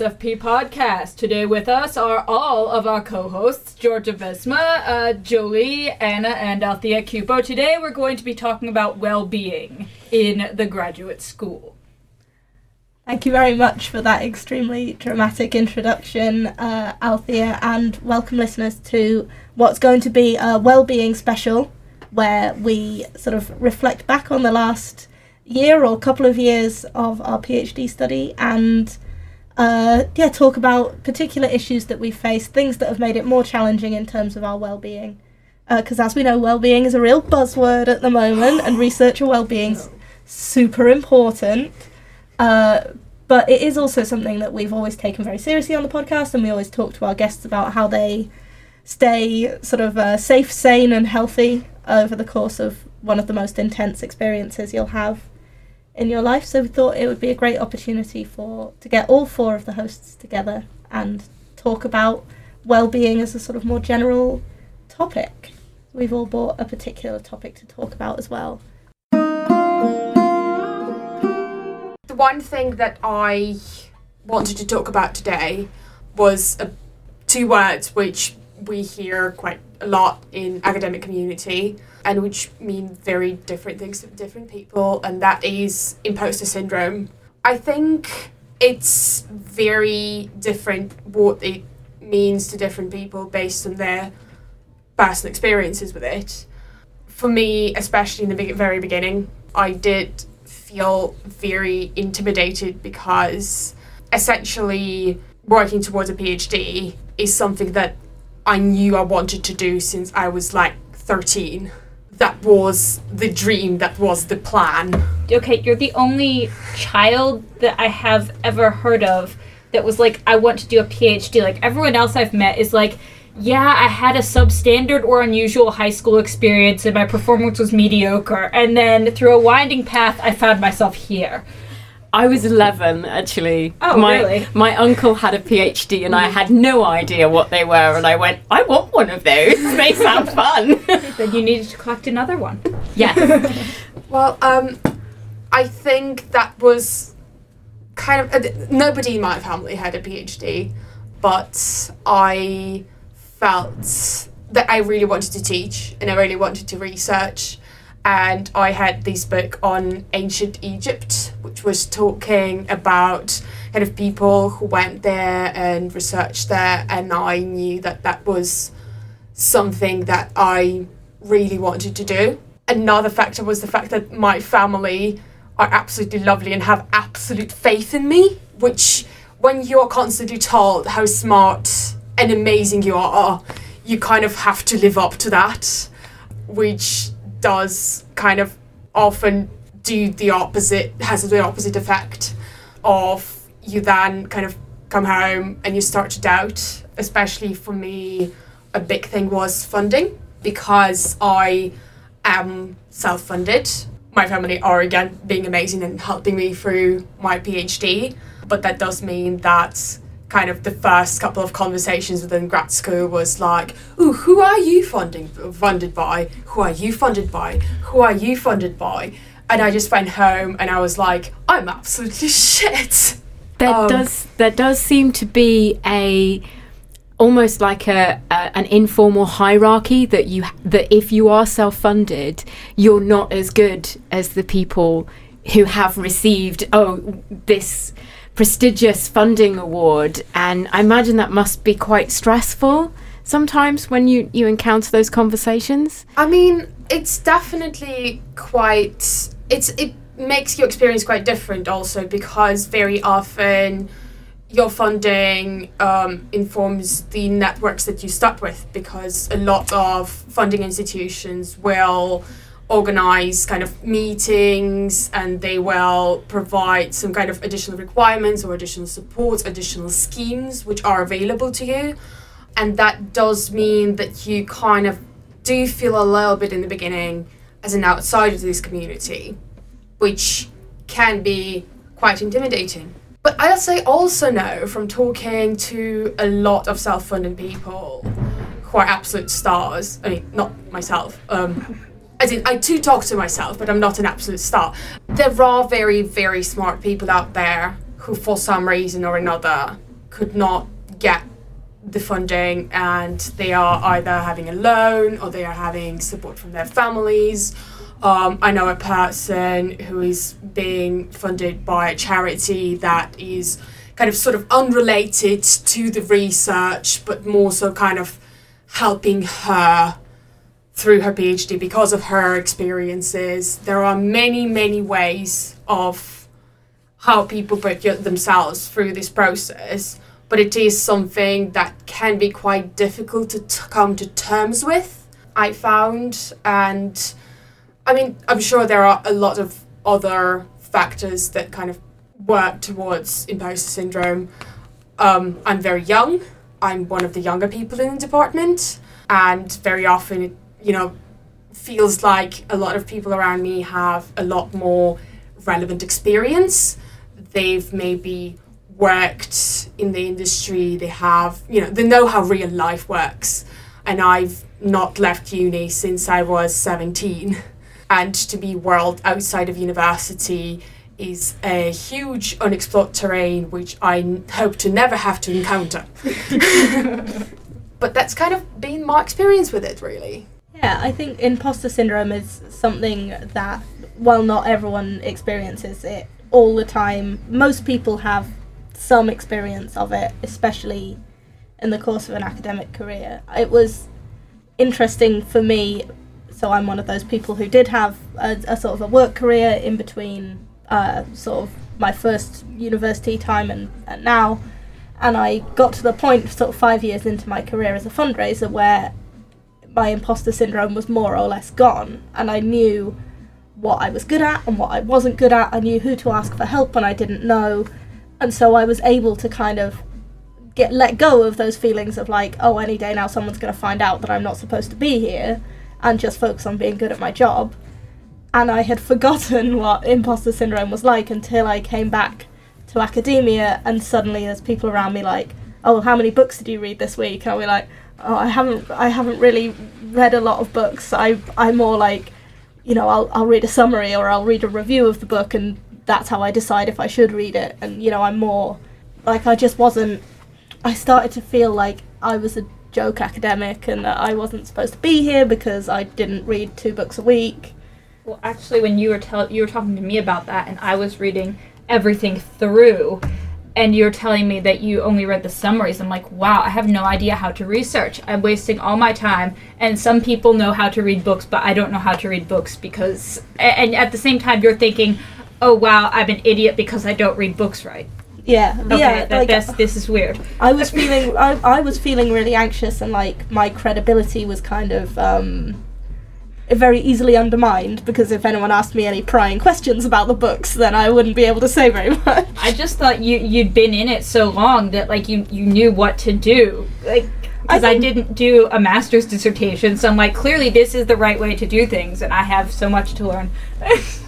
NSFP Podcast. Today with us are all of our co-hosts, Georgia Vesma, uh, Jolie, Anna, and Althea Cupo. Today we're going to be talking about well-being in the graduate school. Thank you very much for that extremely dramatic introduction, uh, Althea, and welcome listeners to what's going to be a well-being special, where we sort of reflect back on the last year or couple of years of our PhD study and uh, yeah, talk about particular issues that we face, things that have made it more challenging in terms of our well-being. Because uh, as we know, well-being is a real buzzword at the moment, and researcher well-being's super important. Uh, but it is also something that we've always taken very seriously on the podcast, and we always talk to our guests about how they stay sort of uh, safe, sane, and healthy over the course of one of the most intense experiences you'll have in your life. So we thought it would be a great opportunity for to get all four of the hosts together and talk about well-being as a sort of more general topic. We've all brought a particular topic to talk about as well. The one thing that I wanted to talk about today was uh, two words which we hear quite a lot in academic community and which mean very different things to different people and that is imposter syndrome i think it's very different what it means to different people based on their personal experiences with it for me especially in the very beginning i did feel very intimidated because essentially working towards a phd is something that I knew I wanted to do since I was like 13. That was the dream, that was the plan. Okay, you're the only child that I have ever heard of that was like, I want to do a PhD. Like, everyone else I've met is like, yeah, I had a substandard or unusual high school experience and my performance was mediocre. And then through a winding path, I found myself here. I was 11 actually. Oh, my, really? My uncle had a PhD and I had no idea what they were, and I went, I want one of those. They sound fun. then you needed to collect another one. Yeah. well, um, I think that was kind of uh, nobody in my family had a PhD, but I felt that I really wanted to teach and I really wanted to research and I had this book on ancient Egypt, which was talking about kind of people who went there and researched there, and I knew that that was something that I really wanted to do. Another factor was the fact that my family are absolutely lovely and have absolute faith in me, which when you're constantly told how smart and amazing you are, you kind of have to live up to that, which does kind of often do the opposite, has the opposite effect of you then kind of come home and you start to doubt. Especially for me, a big thing was funding because I am self funded. My family are again being amazing and helping me through my PhD, but that does mean that kind of the first couple of conversations within grad school was like, "Ooh, who are you funding funded by? Who are you funded by? Who are you funded by?" And I just went home and I was like, "I'm absolutely shit." That um, does there does seem to be a almost like a, a, an informal hierarchy that you that if you are self-funded, you're not as good as the people who have received oh this prestigious funding award, and I imagine that must be quite stressful sometimes when you you encounter those conversations. I mean, it's definitely quite. It's it makes your experience quite different also because very often your funding um, informs the networks that you start with because a lot of funding institutions will organize kind of meetings and they will provide some kind of additional requirements or additional supports, additional schemes which are available to you. And that does mean that you kind of do feel a little bit in the beginning as an outsider to this community, which can be quite intimidating. But I also know from talking to a lot of self funded people who are absolute stars, I mean, not myself, um, I do talk to myself, but I'm not an absolute star. There are very, very smart people out there who, for some reason or another, could not get the funding and they are either having a loan or they are having support from their families. Um, I know a person who is being funded by a charity that is kind of sort of unrelated to the research, but more so kind of helping her through her PhD because of her experiences. There are many, many ways of how people put themselves through this process, but it is something that can be quite difficult to t- come to terms with, I found. And I mean, I'm sure there are a lot of other factors that kind of work towards imposter syndrome. Um, I'm very young. I'm one of the younger people in the department, and very often it you know, feels like a lot of people around me have a lot more relevant experience. They've maybe worked in the industry, they have, you know, they know how real life works. And I've not left uni since I was 17. And to be world outside of university is a huge unexplored terrain which I hope to never have to encounter. but that's kind of been my experience with it, really. Yeah, I think imposter syndrome is something that, while not everyone experiences it all the time, most people have some experience of it, especially in the course of an academic career. It was interesting for me, so I'm one of those people who did have a, a sort of a work career in between uh, sort of my first university time and, and now. And I got to the point, sort of five years into my career as a fundraiser, where my imposter syndrome was more or less gone, and I knew what I was good at and what I wasn't good at. I knew who to ask for help when I didn't know, and so I was able to kind of get let go of those feelings of like, oh, any day now someone's going to find out that I'm not supposed to be here, and just focus on being good at my job. And I had forgotten what imposter syndrome was like until I came back to academia, and suddenly there's people around me like, oh, how many books did you read this week? And I'll be like, oh, I haven't I haven't really read a lot of books. I I'm more like, you know, I'll I'll read a summary or I'll read a review of the book and that's how I decide if I should read it. And you know, I'm more like I just wasn't. I started to feel like I was a joke academic and that I wasn't supposed to be here because I didn't read two books a week. Well, actually, when you were tell you were talking to me about that, and I was reading everything through, and you're telling me that you only read the summaries. I'm like, wow, I have no idea how to research. I'm wasting all my time. And some people know how to read books, but I don't know how to read books because. And at the same time, you're thinking, oh wow, I'm an idiot because I don't read books right. Yeah, okay, yeah. That, like, this, this is weird. I was feeling, I, I was feeling really anxious, and like my credibility was kind of um, very easily undermined because if anyone asked me any prying questions about the books, then I wouldn't be able to say very much. I just thought you you'd been in it so long that like you you knew what to do. Like because I, I, didn't do a master's dissertation, so I'm like, clearly this is the right way to do things, and I have so much to learn.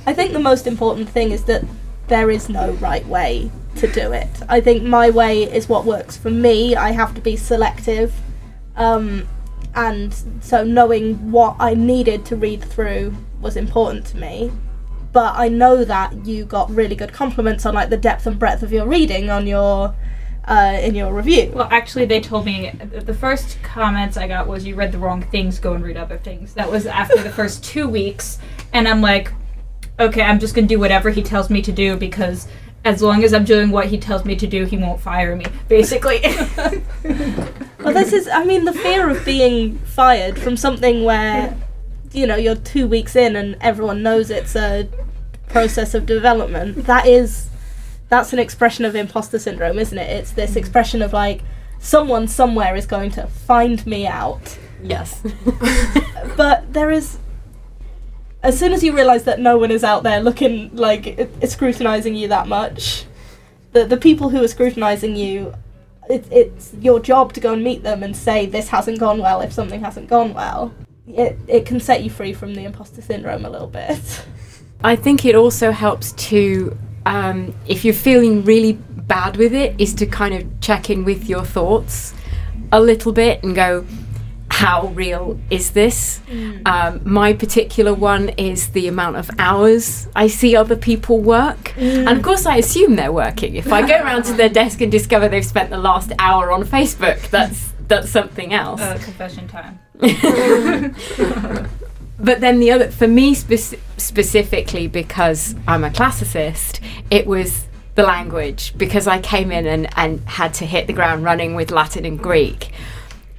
I think the most important thing is that there is no right way to do it. I think my way is what works for me. I have to be selective. Um, and so knowing what I needed to read through was important to me. But I know that you got really good compliments on like the depth and breadth of your reading on your uh, in your review. Well, actually, they told me the first comments I got was you read the wrong things. Go and read other things. That was after the first two weeks, and I'm like, okay, I'm just gonna do whatever he tells me to do because as long as I'm doing what he tells me to do, he won't fire me, basically. well, this is, I mean, the fear of being fired from something where, you know, you're two weeks in and everyone knows it's a process of development. That is, that's an expression of imposter syndrome, isn't it? It's this expression of like, someone somewhere is going to find me out. Yes. but there is as soon as you realise that no one is out there looking like scrutinising you that much, the the people who are scrutinising you, it, it's your job to go and meet them and say this hasn't gone well if something hasn't gone well. It it can set you free from the imposter syndrome a little bit. I think it also helps to, um, if you're feeling really bad with it, is to kind of check in with your thoughts a little bit and go, how real is this? Um, my particular one is the amount of hours I see other people work. And of course, I assume they're working. If I go around to their desk and discover they've spent the last hour on Facebook, that's that's something else. Uh, confession time. but then the other for me spec- specifically because i'm a classicist it was the language because i came in and, and had to hit the ground running with latin and greek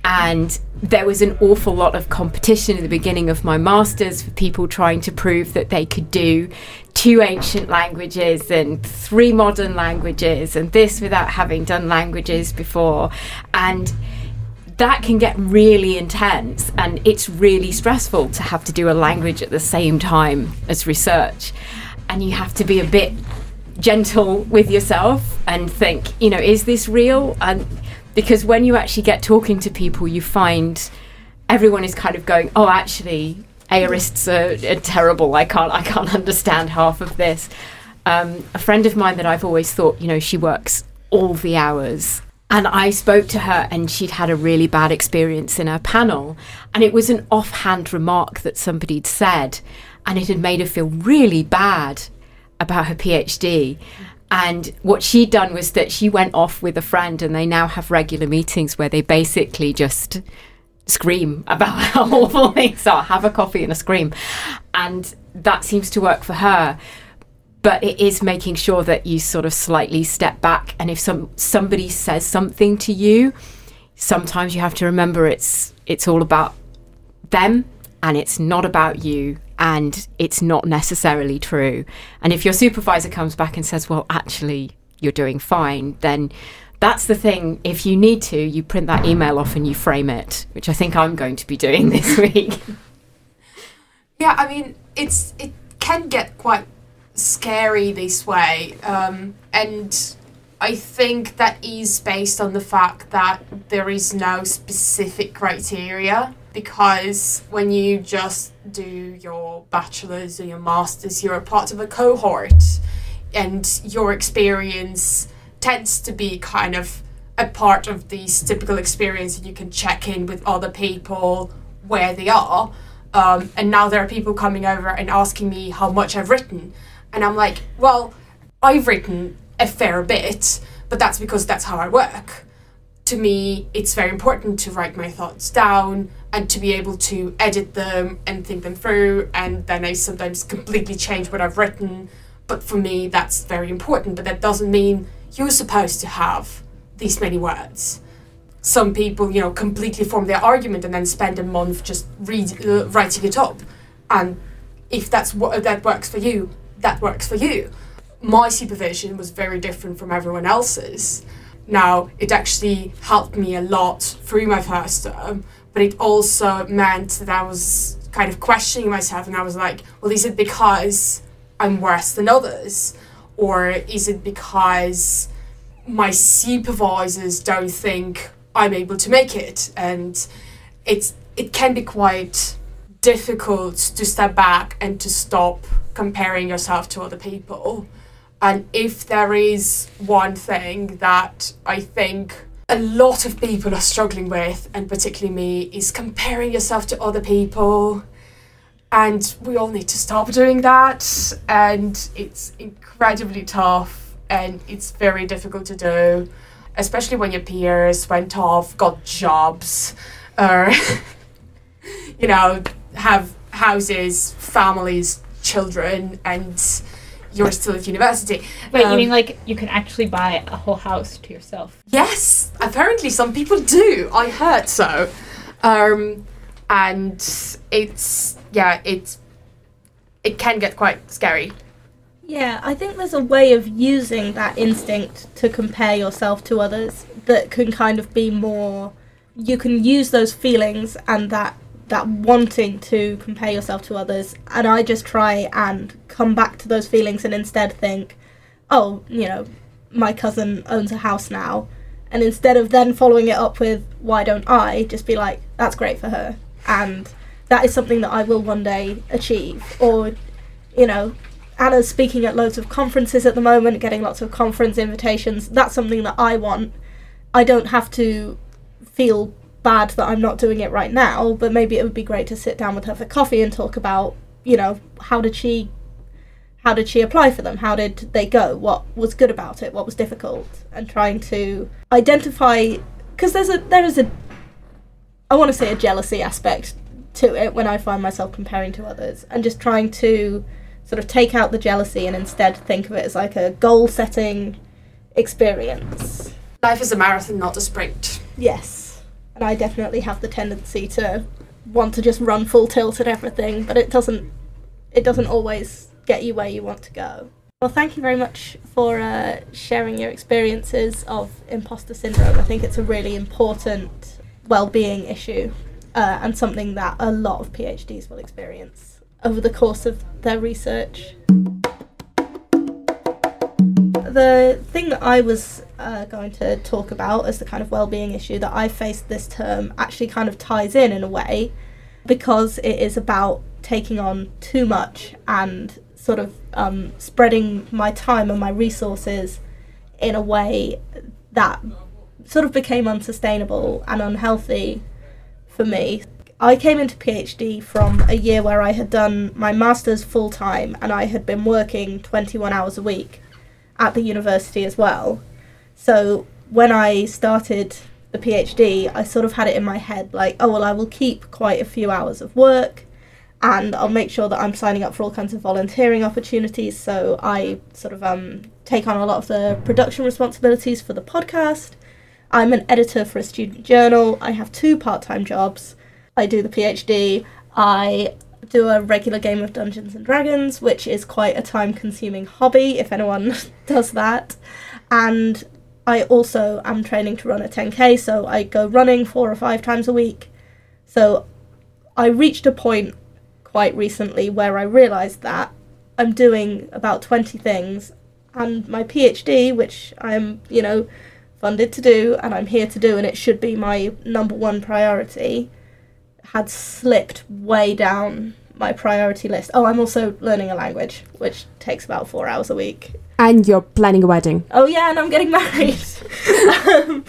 and there was an awful lot of competition at the beginning of my masters for people trying to prove that they could do two ancient languages and three modern languages and this without having done languages before. And that can get really intense and it's really stressful to have to do a language at the same time as research. And you have to be a bit gentle with yourself and think you know is this real? And because when you actually get talking to people you find everyone is kind of going oh actually aorists are, are terrible i can't i can't understand half of this um, a friend of mine that i've always thought you know she works all the hours and I spoke to her, and she'd had a really bad experience in her panel. And it was an offhand remark that somebody'd said, and it had made her feel really bad about her PhD. And what she'd done was that she went off with a friend, and they now have regular meetings where they basically just scream about how awful things are, have a coffee and a scream. And that seems to work for her. But it is making sure that you sort of slightly step back and if some somebody says something to you sometimes you have to remember it's it's all about them and it's not about you and it's not necessarily true. And if your supervisor comes back and says well actually you're doing fine then that's the thing. If you need to you print that email off and you frame it which i think i'm going to be doing this week. Yeah, I mean, it's it can get quite scary this way, um, and I think that is based on the fact that there is no specific criteria. Because when you just do your bachelor's or your master's, you're a part of a cohort, and your experience tends to be kind of a part of this typical experience, and you can check in with other people where they are. Um, and now there are people coming over and asking me how much I've written. And I'm like, well, I've written a fair bit, but that's because that's how I work. To me, it's very important to write my thoughts down and to be able to edit them and think them through. And then I sometimes completely change what I've written. But for me, that's very important. But that doesn't mean you're supposed to have these many words some people, you know, completely form their argument and then spend a month just read, uh, writing it up. And if that's what that works for you, that works for you. My supervision was very different from everyone else's. Now, it actually helped me a lot through my first term, but it also meant that I was kind of questioning myself and I was like, well, is it because I'm worse than others? Or is it because my supervisors don't think I'm able to make it, and it's it can be quite difficult to step back and to stop comparing yourself to other people. And if there is one thing that I think a lot of people are struggling with, and particularly me, is comparing yourself to other people. And we all need to stop doing that. And it's incredibly tough and it's very difficult to do especially when your peers went off, got jobs, or you know, have houses, families, children, and you're still at university. Wait, Um, you mean like you can actually buy a whole house to yourself? Yes, apparently some people do. I heard so. Um, and it's yeah, it's it can get quite scary. Yeah, I think there's a way of using that instinct to compare yourself to others that can kind of be more you can use those feelings and that that wanting to compare yourself to others and I just try and come back to those feelings and instead think, oh, you know, my cousin owns a house now and instead of then following it up with why don't I just be like that's great for her and that is something that I will one day achieve or you know Anna's speaking at loads of conferences at the moment, getting lots of conference invitations. That's something that I want. I don't have to feel bad that I'm not doing it right now, but maybe it would be great to sit down with her for coffee and talk about, you know, how did she how did she apply for them? How did they go? What was good about it? What was difficult? And trying to identify because there's a there is a I want to say a jealousy aspect to it when I find myself comparing to others and just trying to sort of take out the jealousy and instead think of it as like a goal setting experience. Life is a marathon, not a sprint. Yes. And I definitely have the tendency to want to just run full tilt at everything, but it doesn't it doesn't always get you where you want to go. Well, thank you very much for uh, sharing your experiences of imposter syndrome. I think it's a really important well-being issue uh, and something that a lot of PhDs will experience over the course of their research. The thing that I was uh, going to talk about as the kind of well-being issue that I faced this term actually kind of ties in in a way because it is about taking on too much and sort of um, spreading my time and my resources in a way that sort of became unsustainable and unhealthy for me. I came into PhD from a year where I had done my master's full time and I had been working 21 hours a week at the university as well. So when I started the PhD, I sort of had it in my head like, oh, well, I will keep quite a few hours of work and I'll make sure that I'm signing up for all kinds of volunteering opportunities. So I sort of um, take on a lot of the production responsibilities for the podcast. I'm an editor for a student journal. I have two part time jobs. I do the PhD. I do a regular game of Dungeons and Dragons, which is quite a time consuming hobby if anyone does that. And I also am training to run a 10k, so I go running four or five times a week. So I reached a point quite recently where I realised that I'm doing about 20 things, and my PhD, which I'm, you know, funded to do and I'm here to do, and it should be my number one priority, had slipped way down my priority list. Oh, I'm also learning a language, which takes about four hours a week. And you're planning a wedding. Oh, yeah, and I'm getting married. um,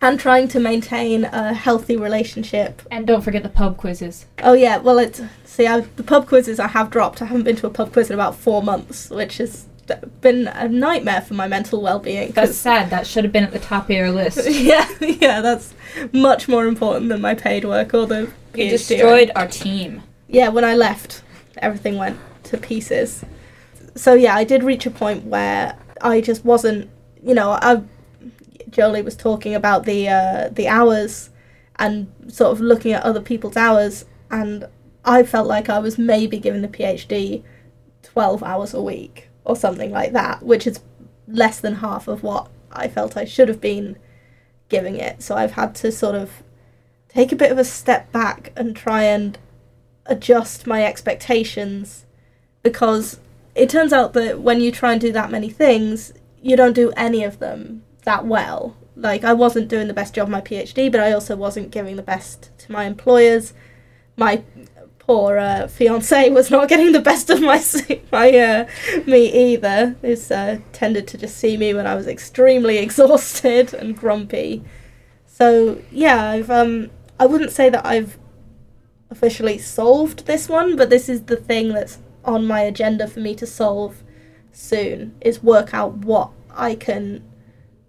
and trying to maintain a healthy relationship. And don't forget the pub quizzes. Oh, yeah, well, it's. See, I, the pub quizzes I have dropped. I haven't been to a pub quiz in about four months, which has been a nightmare for my mental well-being. That's sad. That should have been at the top of your list. yeah, yeah, that's much more important than my paid work or the You PhD. destroyed our team. Yeah, when I left, everything went to pieces. So yeah, I did reach a point where I just wasn't, you know, I Jolie was talking about the uh, the hours and sort of looking at other people's hours, and I felt like I was maybe giving the PhD twelve hours a week or something like that, which is less than half of what I felt I should have been giving it. So I've had to sort of take a bit of a step back and try and adjust my expectations because it turns out that when you try and do that many things, you don't do any of them that well. Like, I wasn't doing the best job of my PhD, but I also wasn't giving the best to my employers. My poor uh, fiance was not getting the best of my my uh, me either. Who's uh, tended to just see me when I was extremely exhausted and grumpy. So yeah, I've um I wouldn't say that I've officially solved this one, but this is the thing that's on my agenda for me to solve soon is work out what I can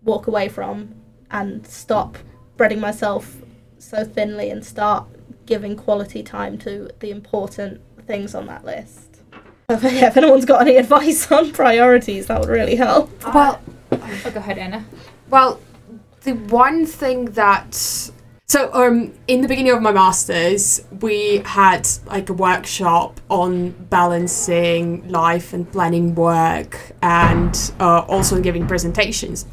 walk away from and stop spreading myself so thinly and start giving quality time to the important things on that list. If, yeah, if anyone's got any advice on priorities, that would really help. Well, Oh, go ahead, Anna. Well, the one thing that so um in the beginning of my masters we had like a workshop on balancing life and planning work and uh, also giving presentations.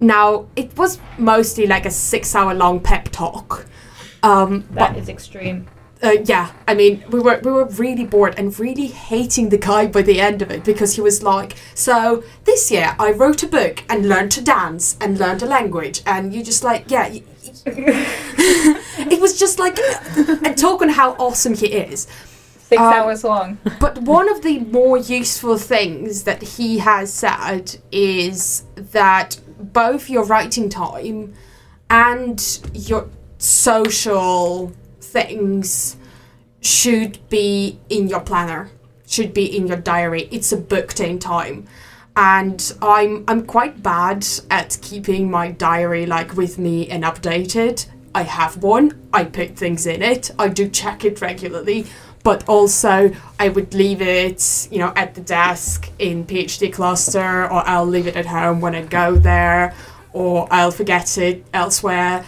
Now it was mostly like a six-hour long pep talk. Um, That but is extreme. uh, yeah, I mean, we were we were really bored and really hating the guy by the end of it because he was like, "So this year I wrote a book and learned to dance and learned a language," and you just like, yeah, y- it was just like a talk on how awesome he is. Six Um, hours long. But one of the more useful things that he has said is that both your writing time and your social things should be in your planner, should be in your diary. It's a booked in time. And I'm I'm quite bad at keeping my diary like with me and updated. I have one. I put things in it. I do check it regularly, but also I would leave it, you know, at the desk in PhD cluster, or I'll leave it at home when I go there, or I'll forget it elsewhere.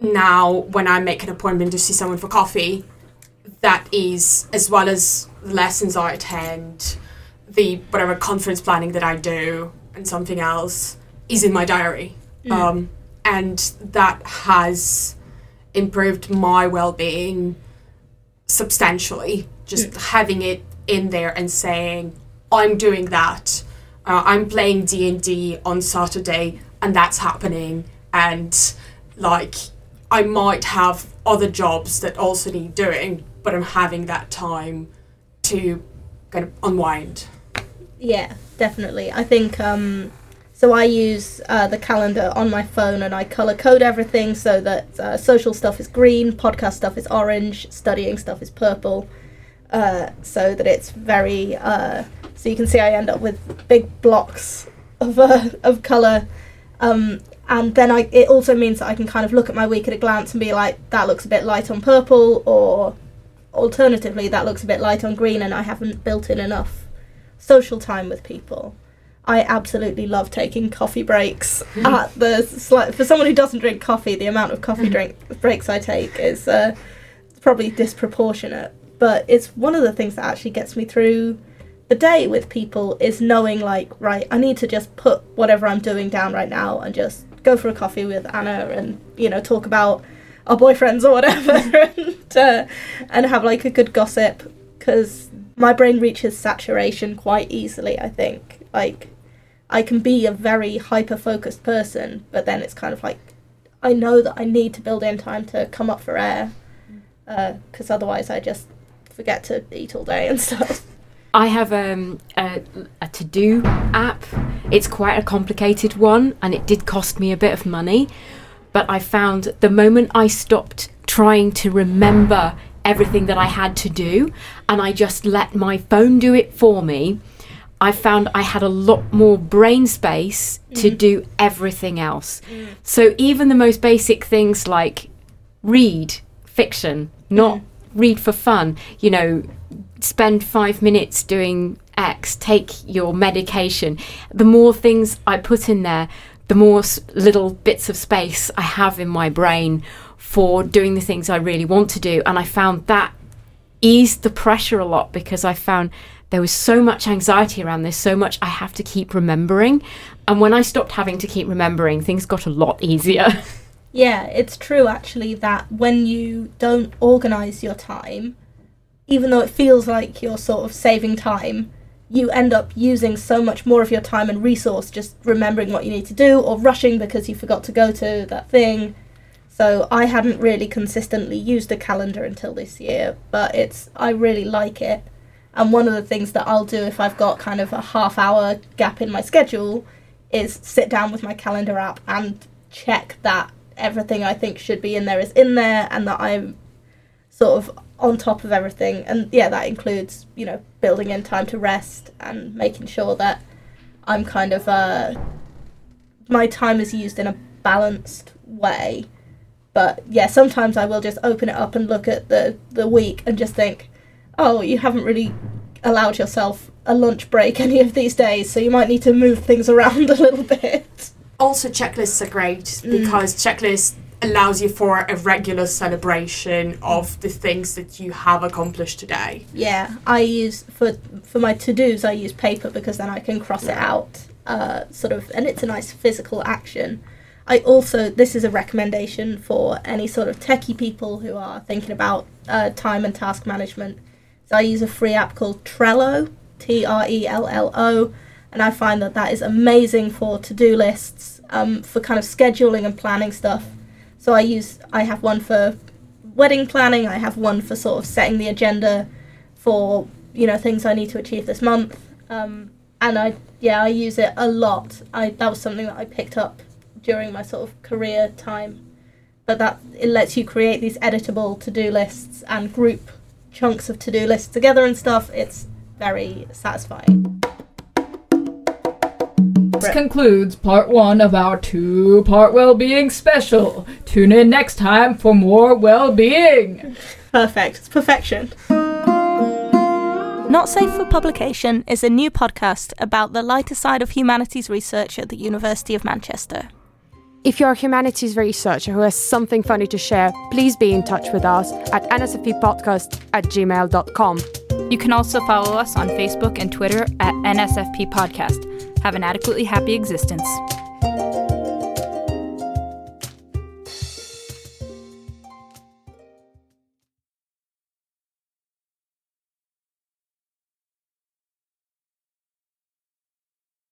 Now, when I make an appointment to see someone for coffee, that is as well as lessons I attend, the whatever conference planning that I do, and something else is in my diary. Um, and that has improved my well-being substantially just having it in there and saying i'm doing that. Uh, i'm playing d&d on saturday and that's happening. And like i might have other jobs that also need doing but i'm having that time to kind of unwind Yeah, definitely. I think um, so. I use uh, the calendar on my phone and I color code everything so that uh, social stuff is green, podcast stuff is orange, studying stuff is purple, uh, so that it's very. Uh, so you can see I end up with big blocks of uh, of color. Um, and then I, it also means that I can kind of look at my week at a glance and be like, that looks a bit light on purple, or alternatively, that looks a bit light on green, and I haven't built in enough social time with people. I absolutely love taking coffee breaks at the sli- for someone who doesn't drink coffee. The amount of coffee drink breaks I take is uh, probably disproportionate, but it's one of the things that actually gets me through the day with people is knowing like right, I need to just put whatever I'm doing down right now and just go for a coffee with Anna and you know talk about our boyfriends or whatever and uh, and have like a good gossip because my brain reaches saturation quite easily. I think like I can be a very hyper focused person, but then it's kind of like I know that I need to build in time to come up for air because otherwise I just forget to eat all day and stuff. I have um, a, a to do app. It's quite a complicated one and it did cost me a bit of money. But I found the moment I stopped trying to remember everything that I had to do and I just let my phone do it for me, I found I had a lot more brain space to mm-hmm. do everything else. Mm. So even the most basic things like read fiction, mm-hmm. not read for fun, you know, spend five minutes doing X, take your medication. The more things I put in there, the more little bits of space I have in my brain for doing the things I really want to do. And I found that eased the pressure a lot because I found there was so much anxiety around this, so much I have to keep remembering. And when I stopped having to keep remembering, things got a lot easier. Yeah, it's true actually that when you don't organize your time, even though it feels like you're sort of saving time, you end up using so much more of your time and resource just remembering what you need to do or rushing because you forgot to go to that thing. So I hadn't really consistently used a calendar until this year, but it's I really like it. And one of the things that I'll do if I've got kind of a half hour gap in my schedule is sit down with my calendar app and check that everything I think should be in there is in there and that I'm sort of on top of everything. And yeah, that includes, you know, building in time to rest and making sure that I'm kind of uh my time is used in a balanced way. But yeah, sometimes I will just open it up and look at the the week and just think, "Oh, you haven't really allowed yourself a lunch break any of these days, so you might need to move things around a little bit." also checklists are great because checklist allows you for a regular celebration of the things that you have accomplished today Yeah, I use for for my to dos. I use paper because then I can cross it out, uh, sort of, and it's a nice physical action. I also this is a recommendation for any sort of techie people who are thinking about uh, time and task management. So I use a free app called Trello, T R E L L O, and I find that that is amazing for to do lists, um, for kind of scheduling and planning stuff. So I use I have one for wedding planning. I have one for sort of setting the agenda for you know things I need to achieve this month. Um, and I yeah I use it a lot. I that was something that I picked up during my sort of career time. but that it lets you create these editable to-do lists and group chunks of to-do lists together and stuff. It's very satisfying. This concludes part one of our two part well being special. Tune in next time for more well being. Perfect. It's perfection. Not Safe for Publication is a new podcast about the lighter side of humanities research at the University of Manchester. If you're a humanities researcher who has something funny to share, please be in touch with us at nsfppodcast at gmail.com. You can also follow us on Facebook and Twitter at NSFP Podcast. Have an adequately happy existence.